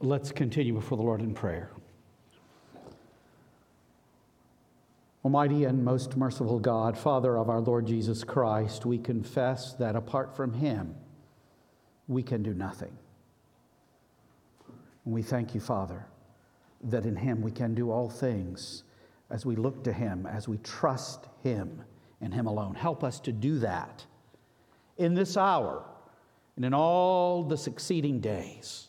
Let's continue before the Lord in prayer. Almighty and most merciful God, Father of our Lord Jesus Christ, we confess that apart from Him, we can do nothing. And we thank you, Father, that in Him we can do all things as we look to Him, as we trust Him and Him alone. Help us to do that in this hour and in all the succeeding days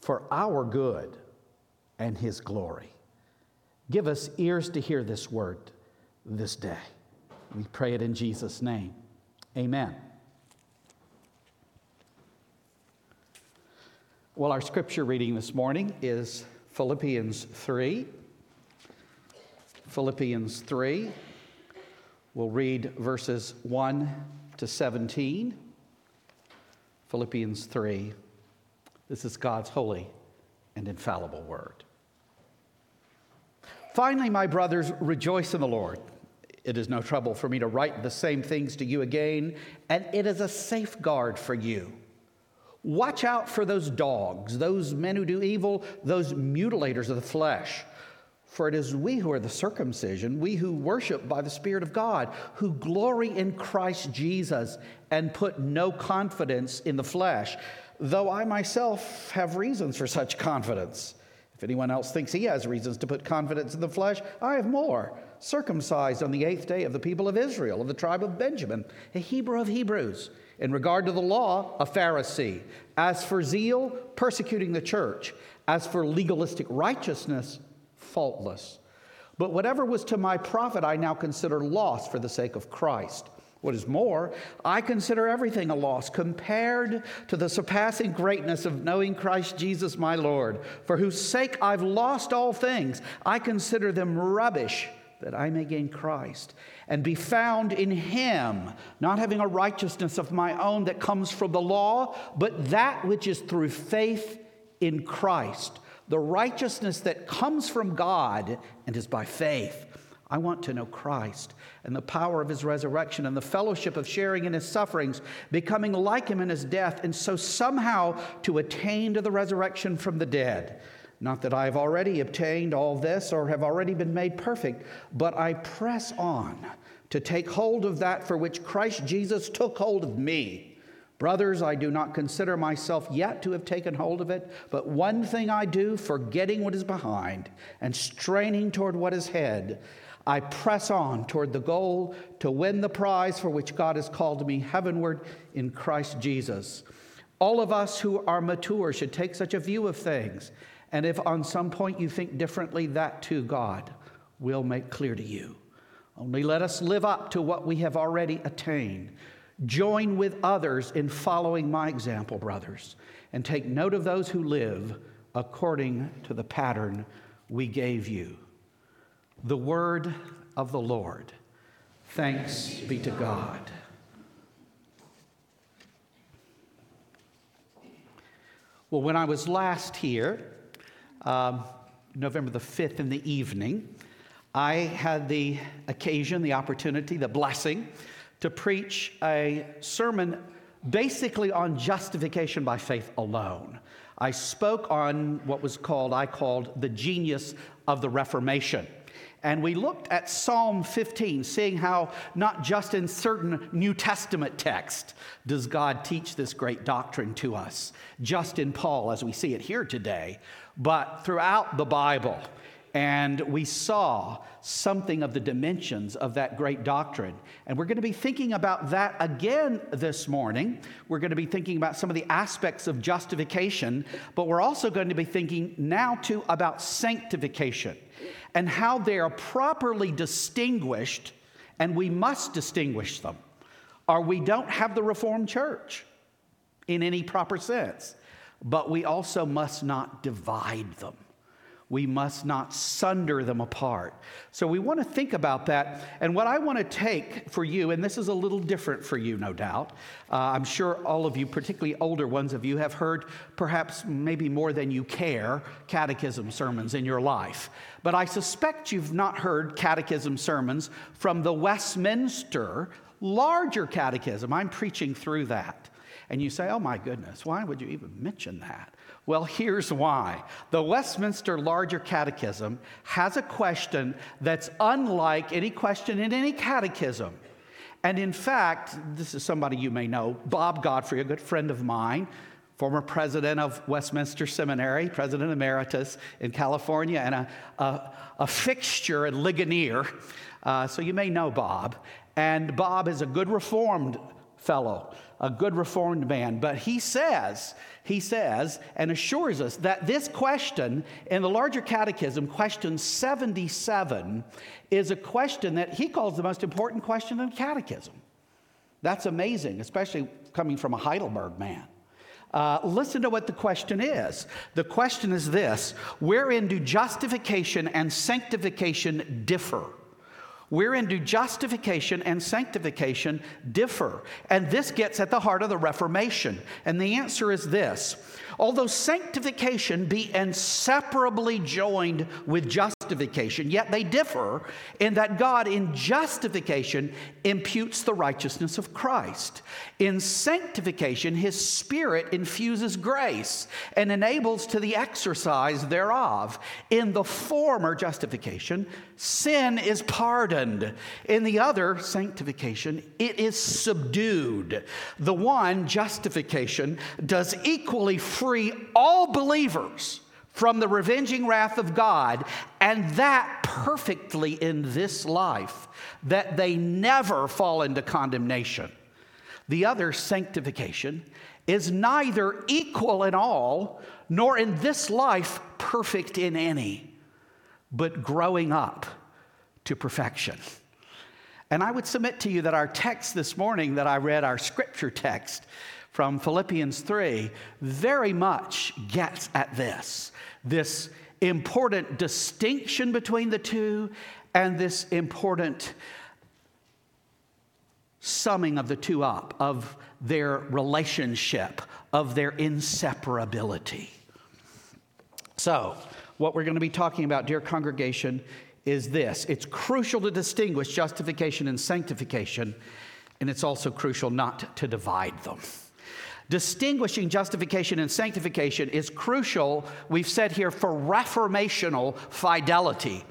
for our good and His glory. Give us ears to hear this word this day. We pray it in Jesus' name. Amen. Well, our scripture reading this morning is Philippians 3. Philippians 3. We'll read verses 1 to 17. Philippians 3. This is God's holy and infallible word. Finally, my brothers, rejoice in the Lord. It is no trouble for me to write the same things to you again, and it is a safeguard for you. Watch out for those dogs, those men who do evil, those mutilators of the flesh. For it is we who are the circumcision, we who worship by the Spirit of God, who glory in Christ Jesus and put no confidence in the flesh, though I myself have reasons for such confidence. If anyone else thinks he has reasons to put confidence in the flesh, I have more. Circumcised on the eighth day of the people of Israel, of the tribe of Benjamin, a Hebrew of Hebrews. In regard to the law, a Pharisee. As for zeal, persecuting the church. As for legalistic righteousness, faultless. But whatever was to my profit, I now consider loss for the sake of Christ. What is more, I consider everything a loss compared to the surpassing greatness of knowing Christ Jesus my Lord, for whose sake I've lost all things. I consider them rubbish that I may gain Christ and be found in Him, not having a righteousness of my own that comes from the law, but that which is through faith in Christ, the righteousness that comes from God and is by faith. I want to know Christ and the power of his resurrection and the fellowship of sharing in his sufferings, becoming like him in his death, and so somehow to attain to the resurrection from the dead. Not that I have already obtained all this or have already been made perfect, but I press on to take hold of that for which Christ Jesus took hold of me. Brothers, I do not consider myself yet to have taken hold of it, but one thing I do, forgetting what is behind and straining toward what is ahead. I press on toward the goal to win the prize for which God has called me heavenward in Christ Jesus. All of us who are mature should take such a view of things. And if on some point you think differently, that too God will make clear to you. Only let us live up to what we have already attained. Join with others in following my example, brothers, and take note of those who live according to the pattern we gave you. The word of the Lord. Thanks be to God. Well, when I was last here, um, November the 5th in the evening, I had the occasion, the opportunity, the blessing to preach a sermon basically on justification by faith alone. I spoke on what was called, I called the genius of the Reformation. And we looked at Psalm 15, seeing how not just in certain New Testament texts does God teach this great doctrine to us, just in Paul as we see it here today, but throughout the Bible. And we saw something of the dimensions of that great doctrine. And we're going to be thinking about that again this morning. We're going to be thinking about some of the aspects of justification, but we're also going to be thinking now too about sanctification and how they are properly distinguished, and we must distinguish them, or we don't have the Reformed Church in any proper sense. But we also must not divide them. We must not sunder them apart. So we want to think about that. And what I want to take for you, and this is a little different for you, no doubt. Uh, I'm sure all of you, particularly older ones of you, have heard perhaps maybe more than you care catechism sermons in your life. But I suspect you've not heard catechism sermons from the Westminster larger catechism. I'm preaching through that. And you say, oh my goodness, why would you even mention that? Well, here's why. The Westminster Larger Catechism has a question that's unlike any question in any catechism. And in fact, this is somebody you may know, Bob Godfrey, a good friend of mine, former president of Westminster Seminary, president emeritus in California, and a, a, a fixture at Ligonier. Uh, so you may know Bob. And Bob is a good reformed fellow, a good reformed man. But he says, he says, and assures us that this question in the larger catechism, question 77, is a question that he calls the most important question in catechism. That's amazing, especially coming from a Heidelberg man. Uh, listen to what the question is. The question is this Wherein do justification and sanctification differ? Wherein do justification and sanctification differ? And this gets at the heart of the Reformation. And the answer is this Although sanctification be inseparably joined with justification, yet they differ in that God in justification imputes the righteousness of Christ. In sanctification, his spirit infuses grace and enables to the exercise thereof. In the former justification, sin is pardoned. In the other, sanctification, it is subdued. The one, justification, does equally free all believers from the revenging wrath of God, and that perfectly in this life, that they never fall into condemnation. The other, sanctification, is neither equal in all, nor in this life perfect in any but growing up to perfection. And I would submit to you that our text this morning that I read, our scripture text from Philippians 3, very much gets at this this important distinction between the two and this important summing of the two up, of their relationship, of their inseparability. So, what we're going to be talking about, dear congregation, is this it's crucial to distinguish justification and sanctification, and it's also crucial not to divide them. Distinguishing justification and sanctification is crucial, we've said here, for reformational fidelity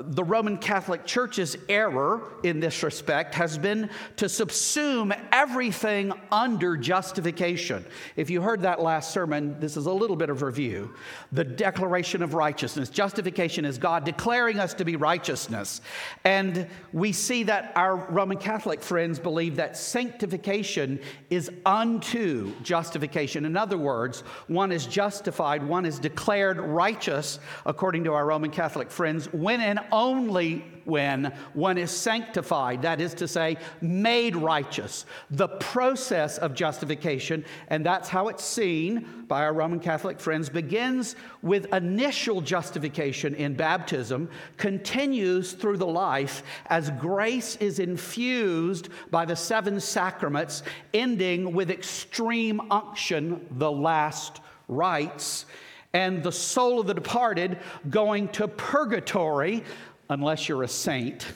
the Roman Catholic Church's error in this respect has been to subsume everything under justification. If you heard that last sermon, this is a little bit of review. The declaration of righteousness. Justification is God declaring us to be righteousness. And we see that our Roman Catholic friends believe that sanctification is unto justification. In other words, one is justified, one is declared righteous, according to our Roman Catholic friends, when and only when one is sanctified, that is to say, made righteous. The process of justification, and that's how it's seen by our Roman Catholic friends, begins with initial justification in baptism, continues through the life as grace is infused by the seven sacraments, ending with extreme unction, the last rites and the soul of the departed going to purgatory, unless you're a saint,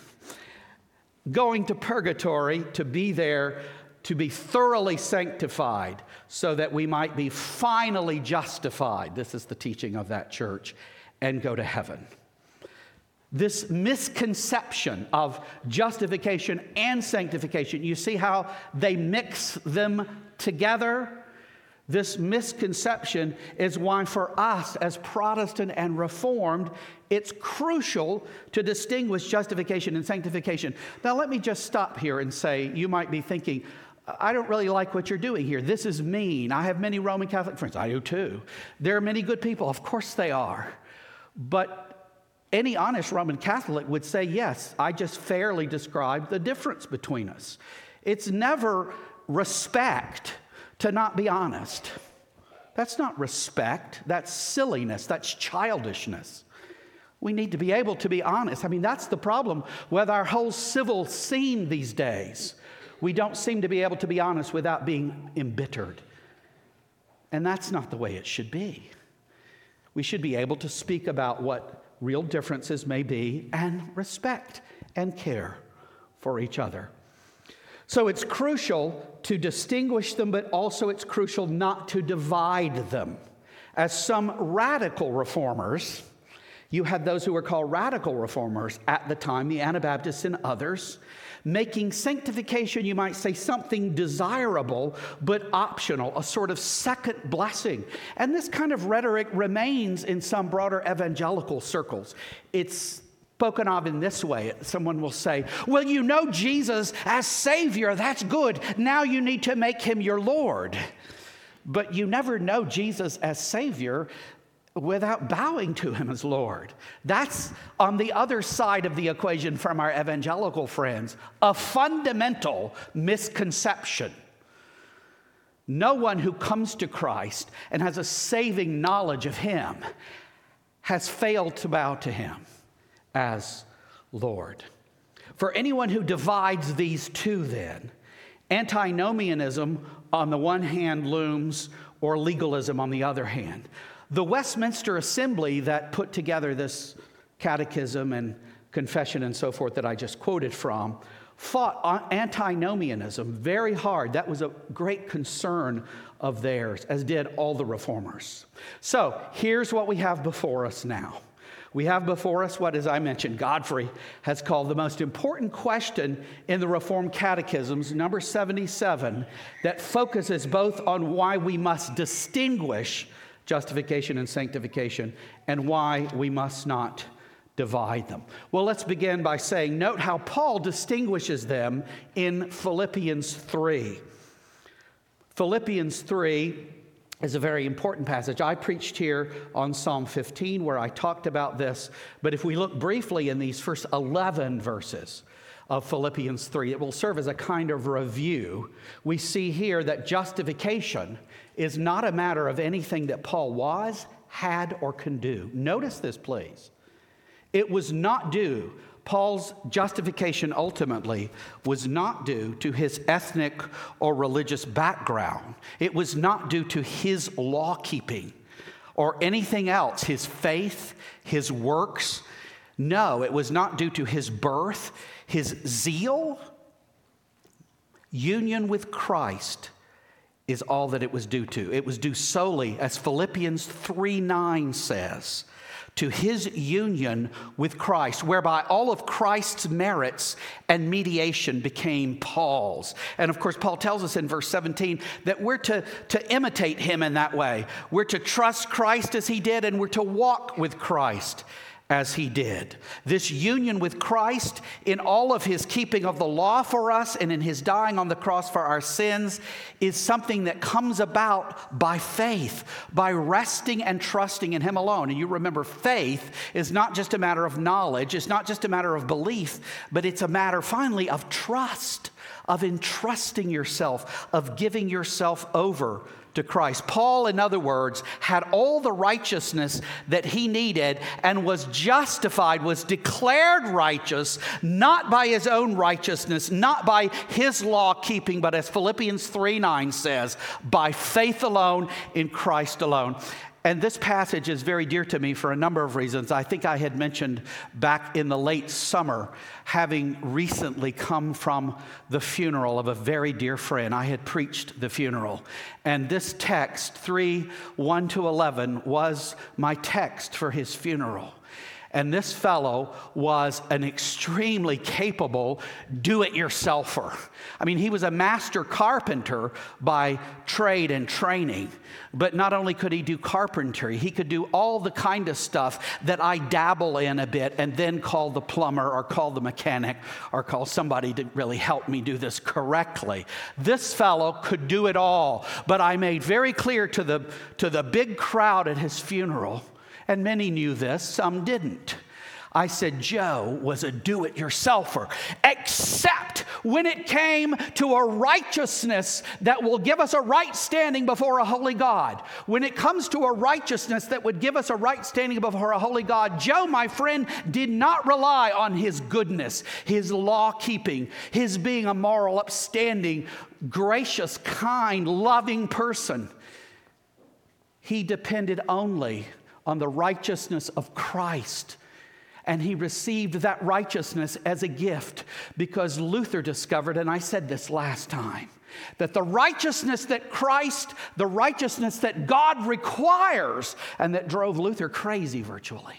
going to purgatory to be there to be thoroughly sanctified so that we might be finally justified. This is the teaching of that church and go to heaven. This misconception of justification and sanctification, you see how they mix them together? This misconception is why, for us as Protestant and Reformed, it's crucial to distinguish justification and sanctification. Now, let me just stop here and say you might be thinking, I don't really like what you're doing here. This is mean. I have many Roman Catholic friends. I do too. There are many good people. Of course they are. But any honest Roman Catholic would say, yes, I just fairly described the difference between us. It's never respect to not be honest. That's not respect, that's silliness, that's childishness. We need to be able to be honest. I mean, that's the problem with our whole civil scene these days. We don't seem to be able to be honest without being embittered. And that's not the way it should be. We should be able to speak about what real differences may be and respect and care for each other. So it's crucial to distinguish them, but also it's crucial not to divide them. As some radical reformers, you had those who were called radical reformers at the time, the Anabaptists and others, making sanctification, you might say, something desirable but optional, a sort of second blessing. And this kind of rhetoric remains in some broader evangelical circles. It's spoken of in this way. Someone will say, Well, you know Jesus as Savior, that's good. Now you need to make him your Lord. But you never know Jesus as Savior without bowing to him as Lord. That's on the other side of the equation from our evangelical friends, a fundamental misconception. No one who comes to Christ and has a saving knowledge of him has failed to bow to him as Lord. For anyone who divides these two, then, antinomianism on the one hand looms, or legalism on the other hand. The Westminster Assembly that put together this catechism and confession and so forth that I just quoted from fought antinomianism very hard. That was a great concern of theirs, as did all the reformers. So here's what we have before us now. We have before us what, as I mentioned, Godfrey has called the most important question in the Reformed Catechisms, number 77, that focuses both on why we must distinguish justification and sanctification and why we must not divide them. Well, let's begin by saying, note how Paul distinguishes them in Philippians 3. Philippians 3 is a very important passage. I preached here on Psalm 15 where I talked about this, but if we look briefly in these first 11 verses of Philippians 3, it will serve as a kind of review. We see here that justification is not a matter of anything that Paul was, had, or can do. Notice this, please. It was not due Paul's justification ultimately was not due to his ethnic or religious background. It was not due to his law keeping or anything else, his faith, his works. No, it was not due to his birth, his zeal. Union with Christ is all that it was due to. It was due solely, as Philippians 3 9 says to his union with Christ, whereby all of Christ's merits and mediation became Paul's. And of course, Paul tells us in verse 17 that we're to, to imitate him in that way. We're to trust Christ as he did, and we're to walk with Christ as he did. This union with Christ in all of his keeping of the law for us and in his dying on the cross for our sins is something that comes about by faith, by resting and trusting in him alone. And you remember, faith is not just a matter of knowledge, it's not just a matter of belief, but it's a matter finally of trust, of entrusting yourself, of giving yourself over to Christ. Paul, in other words, had all the righteousness that he needed and was justified, was declared righteous, not by his own righteousness, not by his law keeping, but as Philippians 3 9 says, by faith alone in Christ alone. And this passage is very dear to me for a number of reasons. I think I had mentioned back in the late summer, having recently come from the funeral of a very dear friend. I had preached the funeral. And this text, 3 1 to 11, was my text for his funeral. And this fellow was an extremely capable do it yourselfer. I mean, he was a master carpenter by trade and training. But not only could he do carpentry, he could do all the kind of stuff that I dabble in a bit and then call the plumber or call the mechanic or call somebody to really help me do this correctly. This fellow could do it all. But I made very clear to the, to the big crowd at his funeral and many knew this, some didn't. I said Joe was a do it yourselfer, except when it came to a righteousness that will give us a right standing before a holy God. When it comes to a righteousness that would give us a right standing before a holy God, Joe, my friend, did not rely on his goodness, his law keeping, his being a moral, upstanding, gracious, kind, loving person. He depended only on the righteousness of Christ. And he received that righteousness as a gift because Luther discovered, and I said this last time, that the righteousness that Christ, the righteousness that God requires, and that drove Luther crazy virtually,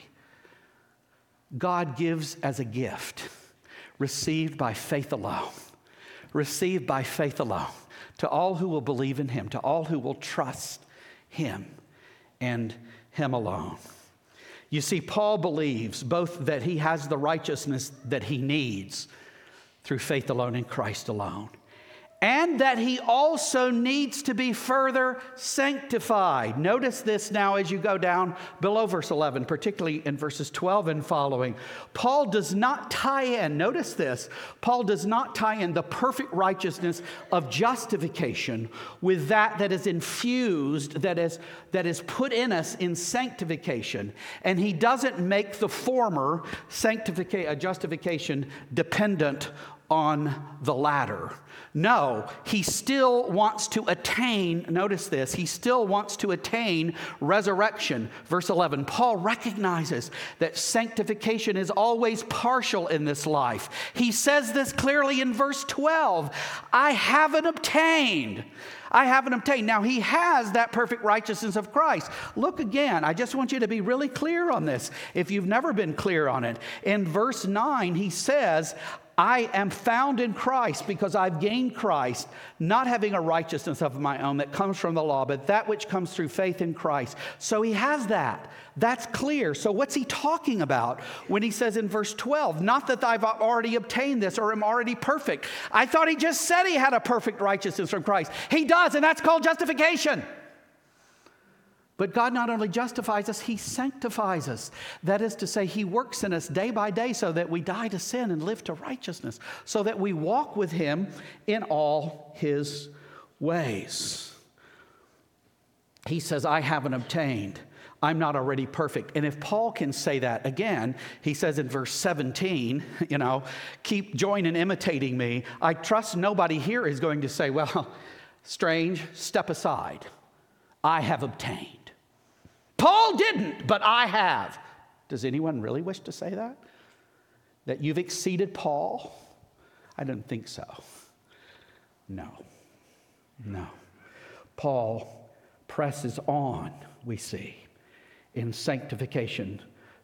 God gives as a gift, received by faith alone, received by faith alone, to all who will believe in Him, to all who will trust Him and Him alone. You see, Paul believes both that he has the righteousness that he needs through faith alone in Christ alone, and that he also needs to be further sanctified. Notice this now as you go down below verse 11, particularly in verses 12 and following. Paul does not tie in, notice this, Paul does not tie in the perfect righteousness of justification with that that is infused, that is, that is put in us in sanctification. And he doesn't make the former sanctification, uh, justification dependent on the latter. No, he still wants to attain, notice this, he still wants to attain resurrection. Verse 11, Paul recognizes that sanctification is always partial in this life. He says this clearly in verse 12 I haven't obtained. I haven't obtained. Now, he has that perfect righteousness of Christ. Look again. I just want you to be really clear on this if you've never been clear on it. In verse 9, he says, I am found in Christ because I've gained Christ, not having a righteousness of my own that comes from the law, but that which comes through faith in Christ. So he has that. That's clear. So what's he talking about when he says in verse 12, not that I've already obtained this or am already perfect? I thought he just said he had a perfect righteousness from Christ. He does, and that's called justification. But God not only justifies us, He sanctifies us. That is to say, He works in us day by day so that we die to sin and live to righteousness, so that we walk with Him in all His ways. He says, I haven't obtained. I'm not already perfect. And if Paul can say that again, he says in verse 17, you know, keep join in imitating me. I trust nobody here is going to say, well, strange, step aside. I have obtained. Paul didn't, but I have. Does anyone really wish to say that? That you've exceeded Paul? I don't think so. No. No. Paul presses on, we see, in sanctification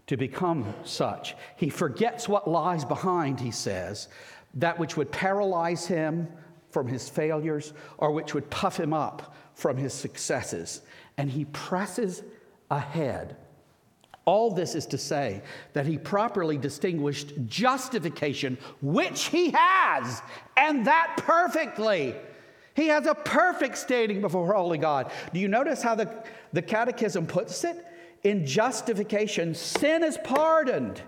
to become such. He forgets what lies behind, he says, that which would paralyze him from his failures or which would puff him up from his successes. And he presses ahead. All this is to say that he properly distinguished justification, which he has, and that perfectly. He has a perfect standing before holy God. Do you notice how the, the catechism puts it? In justification, sin is pardoned,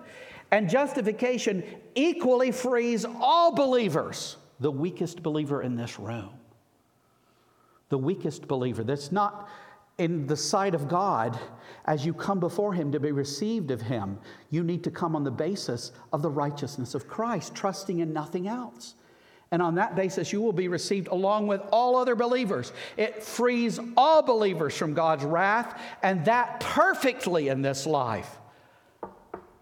and justification equally frees all believers, the weakest believer in this room. The weakest believer. That's not in the sight of God, as you come before Him to be received of Him, you need to come on the basis of the righteousness of Christ, trusting in nothing else. And on that basis, you will be received along with all other believers. It frees all believers from God's wrath, and that perfectly in this life.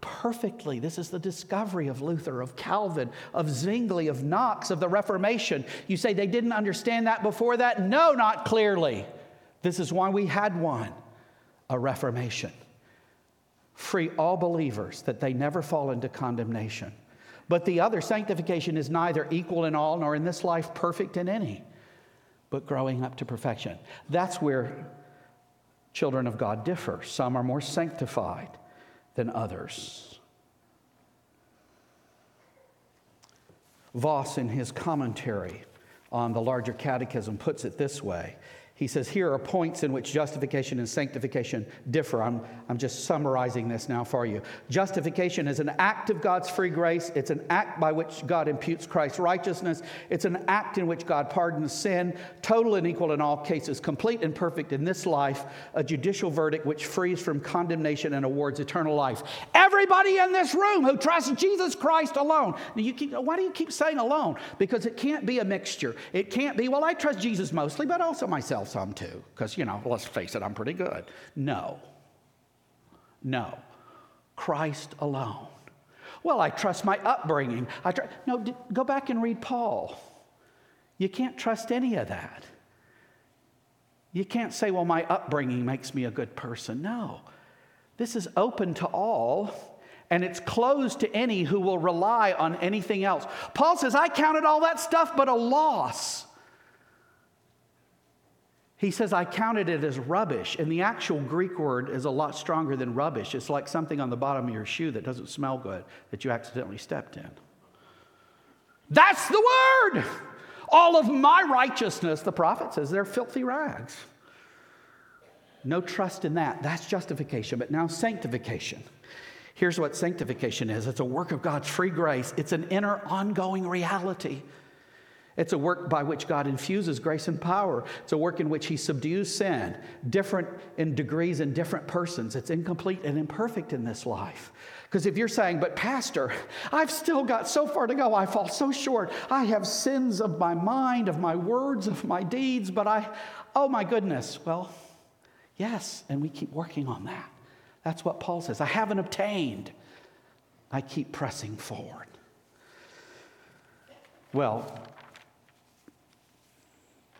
Perfectly. This is the discovery of Luther, of Calvin, of Zwingli, of Knox, of the Reformation. You say they didn't understand that before that? No, not clearly. This is why we had one a reformation. Free all believers that they never fall into condemnation. But the other, sanctification, is neither equal in all nor in this life perfect in any, but growing up to perfection. That's where children of God differ. Some are more sanctified than others. Vos, in his commentary on the larger catechism, puts it this way he says, Here are points in which justification and sanctification differ. I'm, I'm just summarizing this now for you. Justification is an act of God's free grace, it's an act by which God imputes Christ's righteousness, it's an act in which God pardons sin, total and equal in all cases, complete and perfect in this life, a judicial verdict which frees from condemnation and awards eternal life. Everybody in this room who trusts Jesus Christ alone. Keep, why do you keep saying alone? Because it can't be a mixture. It can't be, well, I trust Jesus mostly, but also myself some too, because, you know, let's face it, I'm pretty good. No. No. Christ alone. Well, I trust my upbringing. I tr- no, d- go back and read Paul. You can't trust any of that. You can't say, well, my upbringing makes me a good person. No. This is open to all, and it's closed to any who will rely on anything else. Paul says, I counted all that stuff but a loss. He says, I counted it as rubbish. And the actual Greek word is a lot stronger than rubbish. It's like something on the bottom of your shoe that doesn't smell good that you accidentally stepped in. That's the word. All of my righteousness, the prophet says, they're filthy rags. No trust in that. That's justification. But now, sanctification. Here's what sanctification is it's a work of God's free grace, it's an inner, ongoing reality. It's a work by which God infuses grace and power. It's a work in which He subdues sin, different in degrees in different persons. It's incomplete and imperfect in this life. Because if you're saying, but Pastor, I've still got so far to go, I fall so short. I have sins of my mind, of my words, of my deeds, but I, oh my goodness. Well, yes, and we keep working on that. That's what Paul says. I haven't obtained, I keep pressing forward. Well,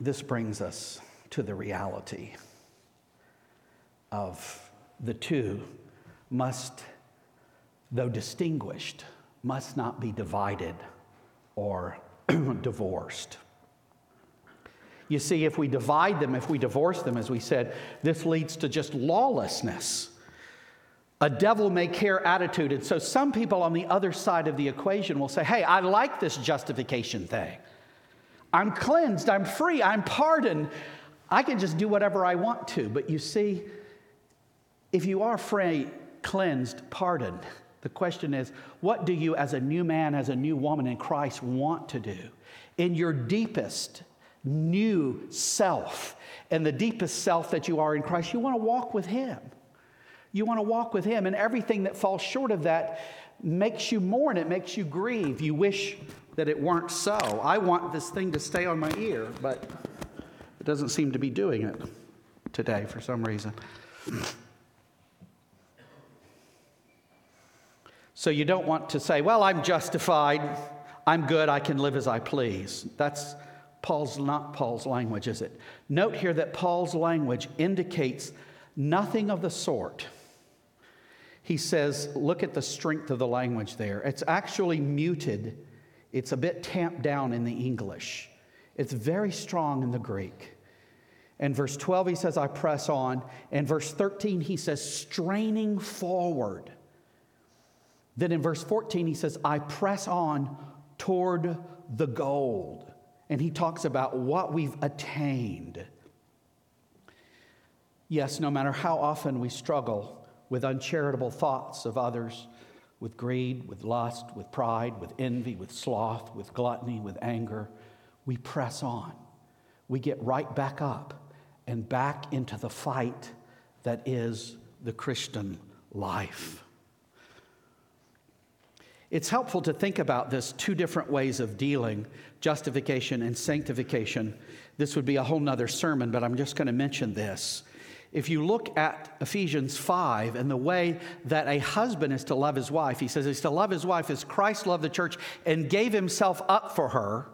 this brings us to the reality of the two must though distinguished, must not be divided or divorced. You see, if we divide them, if we divorce them, as we said, this leads to just lawlessness, a devil may care attitude. And so some people on the other side of the equation will say, hey, I like this justification thing. I'm cleansed, I'm free, I'm pardoned. I can just do whatever I want to. But you see, if you are free, cleansed, pardoned, the question is, what do you, as a new man, as a new woman in Christ, want to do? In your deepest, new self, and the deepest self that you are in Christ, you want to walk with Him. You want to walk with Him, and everything that falls short of that makes you mourn, it makes you grieve. You wish that it weren't so. I want this thing to stay on my ear, but it doesn't seem to be doing it today for some reason. So you don't want to say, well, I'm justified, I'm good, I can live as I please. That's Paul's not Paul's language, is it? Note here that Paul's language indicates nothing of the sort. He says, look at the strength of the language there. It's actually muted, it's a bit tamped down in the English. It's very strong in the Greek. In verse 12, he says, I press on. In verse 13, he says, straining forward. Then in verse 14, he says, I press on toward the gold. And he talks about what we've attained. Yes, no matter how often we struggle with uncharitable thoughts of others, with greed, with lust, with pride, with envy, with sloth, with gluttony, with anger, we press on. We get right back up and back into the fight that is the Christian life. It's helpful to think about this two different ways of dealing justification and sanctification. This would be a whole nother sermon, but I'm just going to mention this. If you look at Ephesians 5 and the way that a husband is to love his wife, he says he's to love his wife as Christ loved the church and gave himself up for her.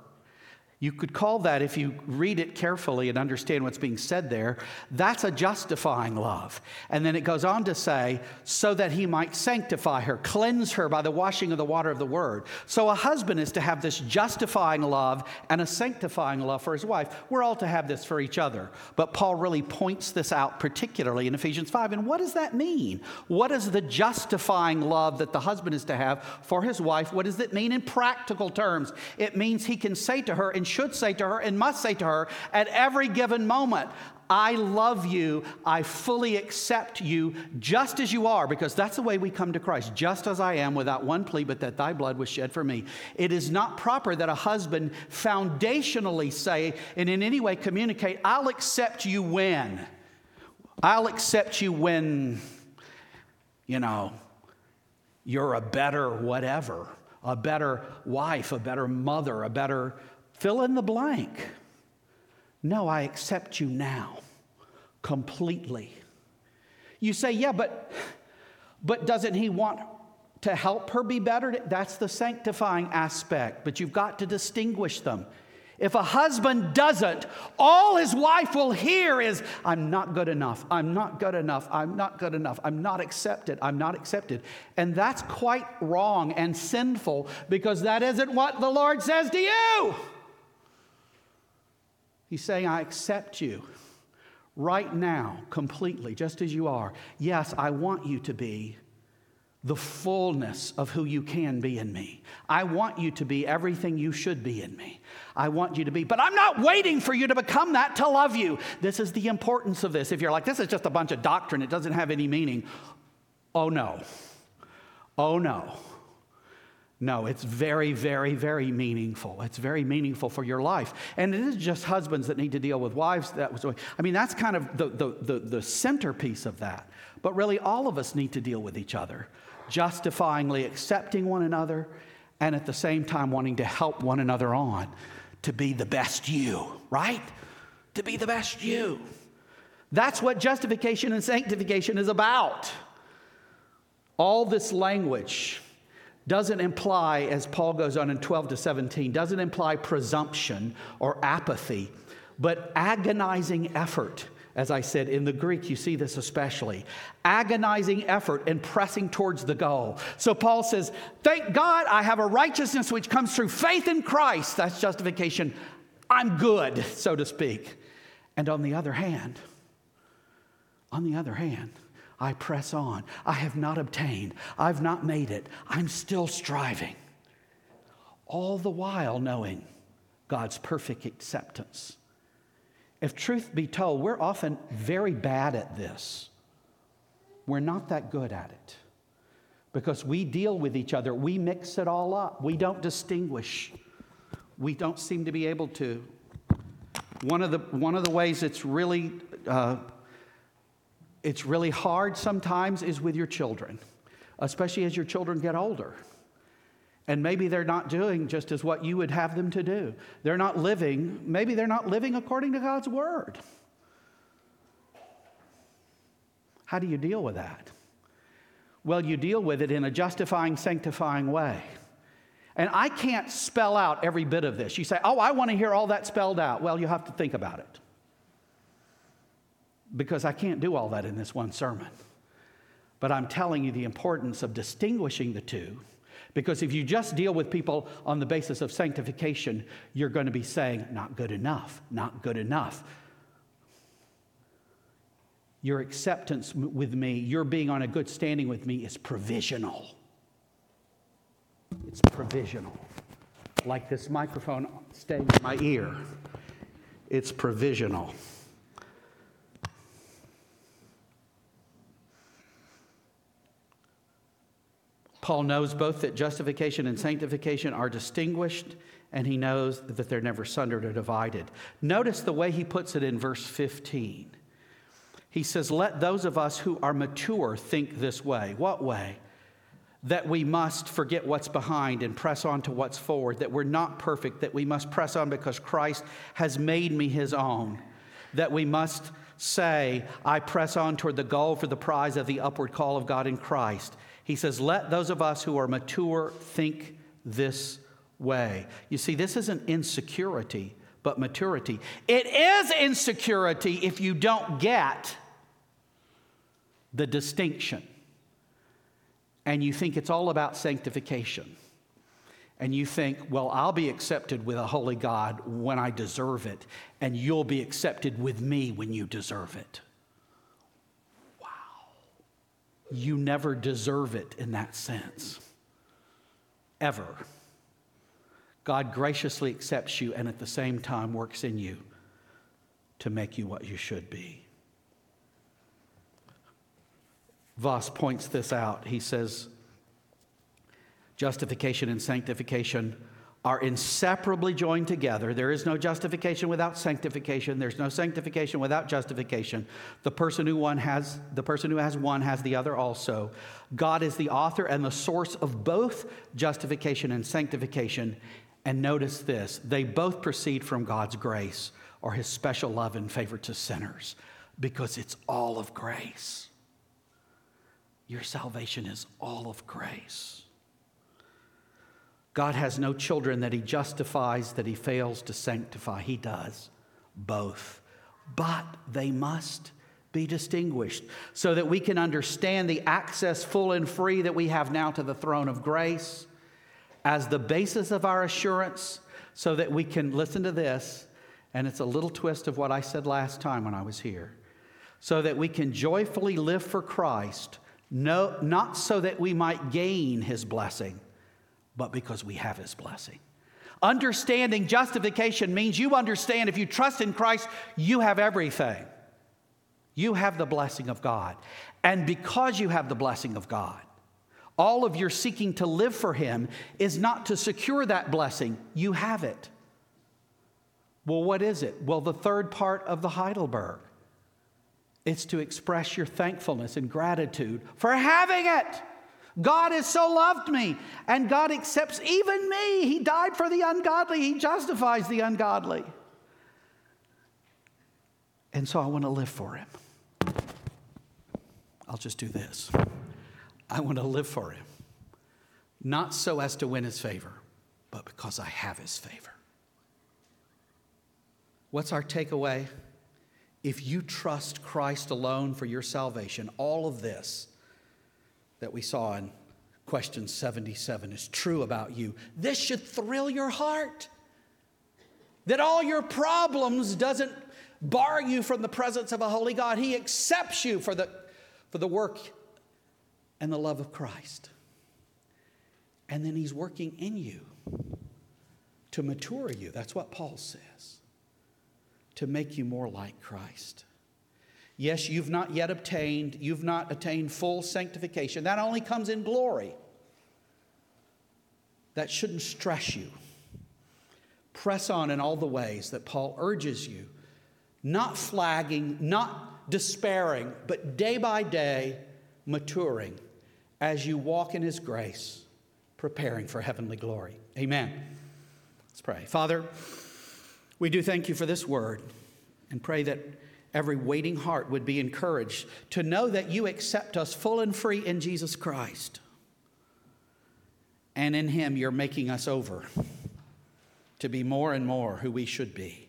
You could call that, if you read it carefully and understand what's being said there, that's a justifying love. And then it goes on to say, so that he might sanctify her, cleanse her by the washing of the water of the word. So a husband is to have this justifying love and a sanctifying love for his wife. We're all to have this for each other. But Paul really points this out particularly in Ephesians 5. And what does that mean? What is the justifying love that the husband is to have for his wife? What does it mean in practical terms? It means he can say to her, in should say to her and must say to her at every given moment, I love you. I fully accept you just as you are, because that's the way we come to Christ, just as I am, without one plea, but that thy blood was shed for me. It is not proper that a husband foundationally say and in any way communicate, I'll accept you when. I'll accept you when, you know, you're a better whatever, a better wife, a better mother, a better Fill in the blank. No, I accept you now completely. You say, yeah, but but doesn't he want to help her be better. That's the sanctifying aspect, but you've got to distinguish them. If a husband doesn't, all his wife will hear is, I'm not good enough, I'm not good enough, I'm not good enough, I'm not accepted, I'm not accepted. And that's quite wrong and sinful because that isn't what the Lord says to you. He's saying, I accept you right now completely, just as you are. Yes, I want you to be the fullness of who you can be in me. I want you to be everything you should be in me. I want you to be, but I'm not waiting for you to become that to love you. This is the importance of this. If you're like, this is just a bunch of doctrine, it doesn't have any meaning. Oh no. Oh no. No, it's very, very, very meaningful. It's very meaningful for your life. And it is just husbands that need to deal with wives. That was, I mean, that's kind of the, the, the, the centerpiece of that. But really, all of us need to deal with each other, justifyingly accepting one another, and at the same time wanting to help one another on to be the best you, right? To be the best you. That's what justification and sanctification is about. All this language doesn't imply, as Paul goes on in 12 to 17, doesn't imply presumption or apathy, but agonizing effort. As I said, in the Greek, you see this especially agonizing effort and pressing towards the goal. So Paul says, Thank God I have a righteousness which comes through faith in Christ. That's justification. I'm good, so to speak. And on the other hand, on the other hand, I press on. I have not obtained. I've not made it. I'm still striving. All the while knowing God's perfect acceptance. If truth be told, we're often very bad at this. We're not that good at it because we deal with each other. We mix it all up. We don't distinguish. We don't seem to be able to. One of the, one of the ways it's really uh, it's really hard sometimes is with your children, especially as your children get older. And maybe they're not doing just as what you would have them to do. They're not living, maybe they're not living according to God's word. How do you deal with that? Well, you deal with it in a justifying, sanctifying way. And I can't spell out every bit of this. You say, oh, I want to hear all that spelled out. Well, you have to think about it because I can't do all that in this one sermon. But I'm telling you the importance of distinguishing the two. Because if you just deal with people on the basis of sanctification, you're going to be saying, not good enough, not good enough. Your acceptance with me, your being on a good standing with me is provisional. It's provisional. Like this microphone staying in my ear, it's provisional. Paul knows both that justification and sanctification are distinguished, and he knows that they're never sundered or divided. Notice the way he puts it in verse 15. He says, Let those of us who are mature think this way. What way? That we must forget what's behind and press on to what's forward, that we're not perfect, that we must press on because Christ has made me his own, that we must say, I press on toward the goal for the prize of the upward call of God in Christ. He says, Let those of us who are mature think this way. You see, this isn't insecurity, but maturity. It is insecurity if you don't get the distinction and you think it's all about sanctification. And you think, well, I'll be accepted with a holy God when I deserve it, and you'll be accepted with me when you deserve it. Wow. You never deserve it in that sense. Ever. God graciously accepts you and at the same time works in you to make you what you should be. Vos points this out. He says, justification and sanctification are inseparably joined together. There is no justification without sanctification. There's no sanctification without justification. The person who one has the person who has one has the other also. God is the author and the source of both justification and sanctification. And notice this, they both proceed from God's grace or his special love and favor to sinners because it's all of grace. Your salvation is all of grace. God has no children that he justifies, that he fails to sanctify. He does both. But they must be distinguished so that we can understand the access full and free that we have now to the throne of grace as the basis of our assurance, so that we can listen to this, and it's a little twist of what I said last time when I was here, so that we can joyfully live for Christ, no, not so that we might gain his blessing, but because we have his blessing. Understanding justification means you understand if you trust in Christ, you have everything. You have the blessing of God. And because you have the blessing of God, all of your seeking to live for Him is not to secure that blessing, you have it. Well, what is it? Well, the third part of the Heidelberg. It's to express your thankfulness and gratitude for having it. God has so loved me, and God accepts even me. He died for the ungodly, He justifies the ungodly. And so I want to live for Him. I'll just do this. I want to live for Him, not so as to win His favor, but because I have His favor. What's our takeaway? If you trust Christ alone for your salvation, all of this that we saw in question 77 is true about you. This should thrill your heart. That all your problems doesn't bar you from the presence of a holy God. He accepts you for the, for the work and the love of Christ. And then he's working in you to mature you. That's what Paul says. To make you more like Christ. Yes, you've not yet obtained, you've not attained full sanctification. That only comes in glory. That shouldn't stress you. Press on in all the ways that Paul urges you, not flagging, not despairing, but day by day maturing as you walk in his grace, preparing for heavenly glory. Amen. Let's pray. Father, we do thank you for this word and pray that every waiting heart would be encouraged to know that you accept us full and free in Jesus Christ. And in him, you're making us over to be more and more who we should be.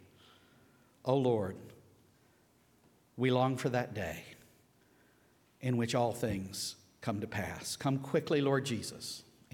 Oh Lord, we long for that day in which all things come to pass. Come quickly, Lord Jesus.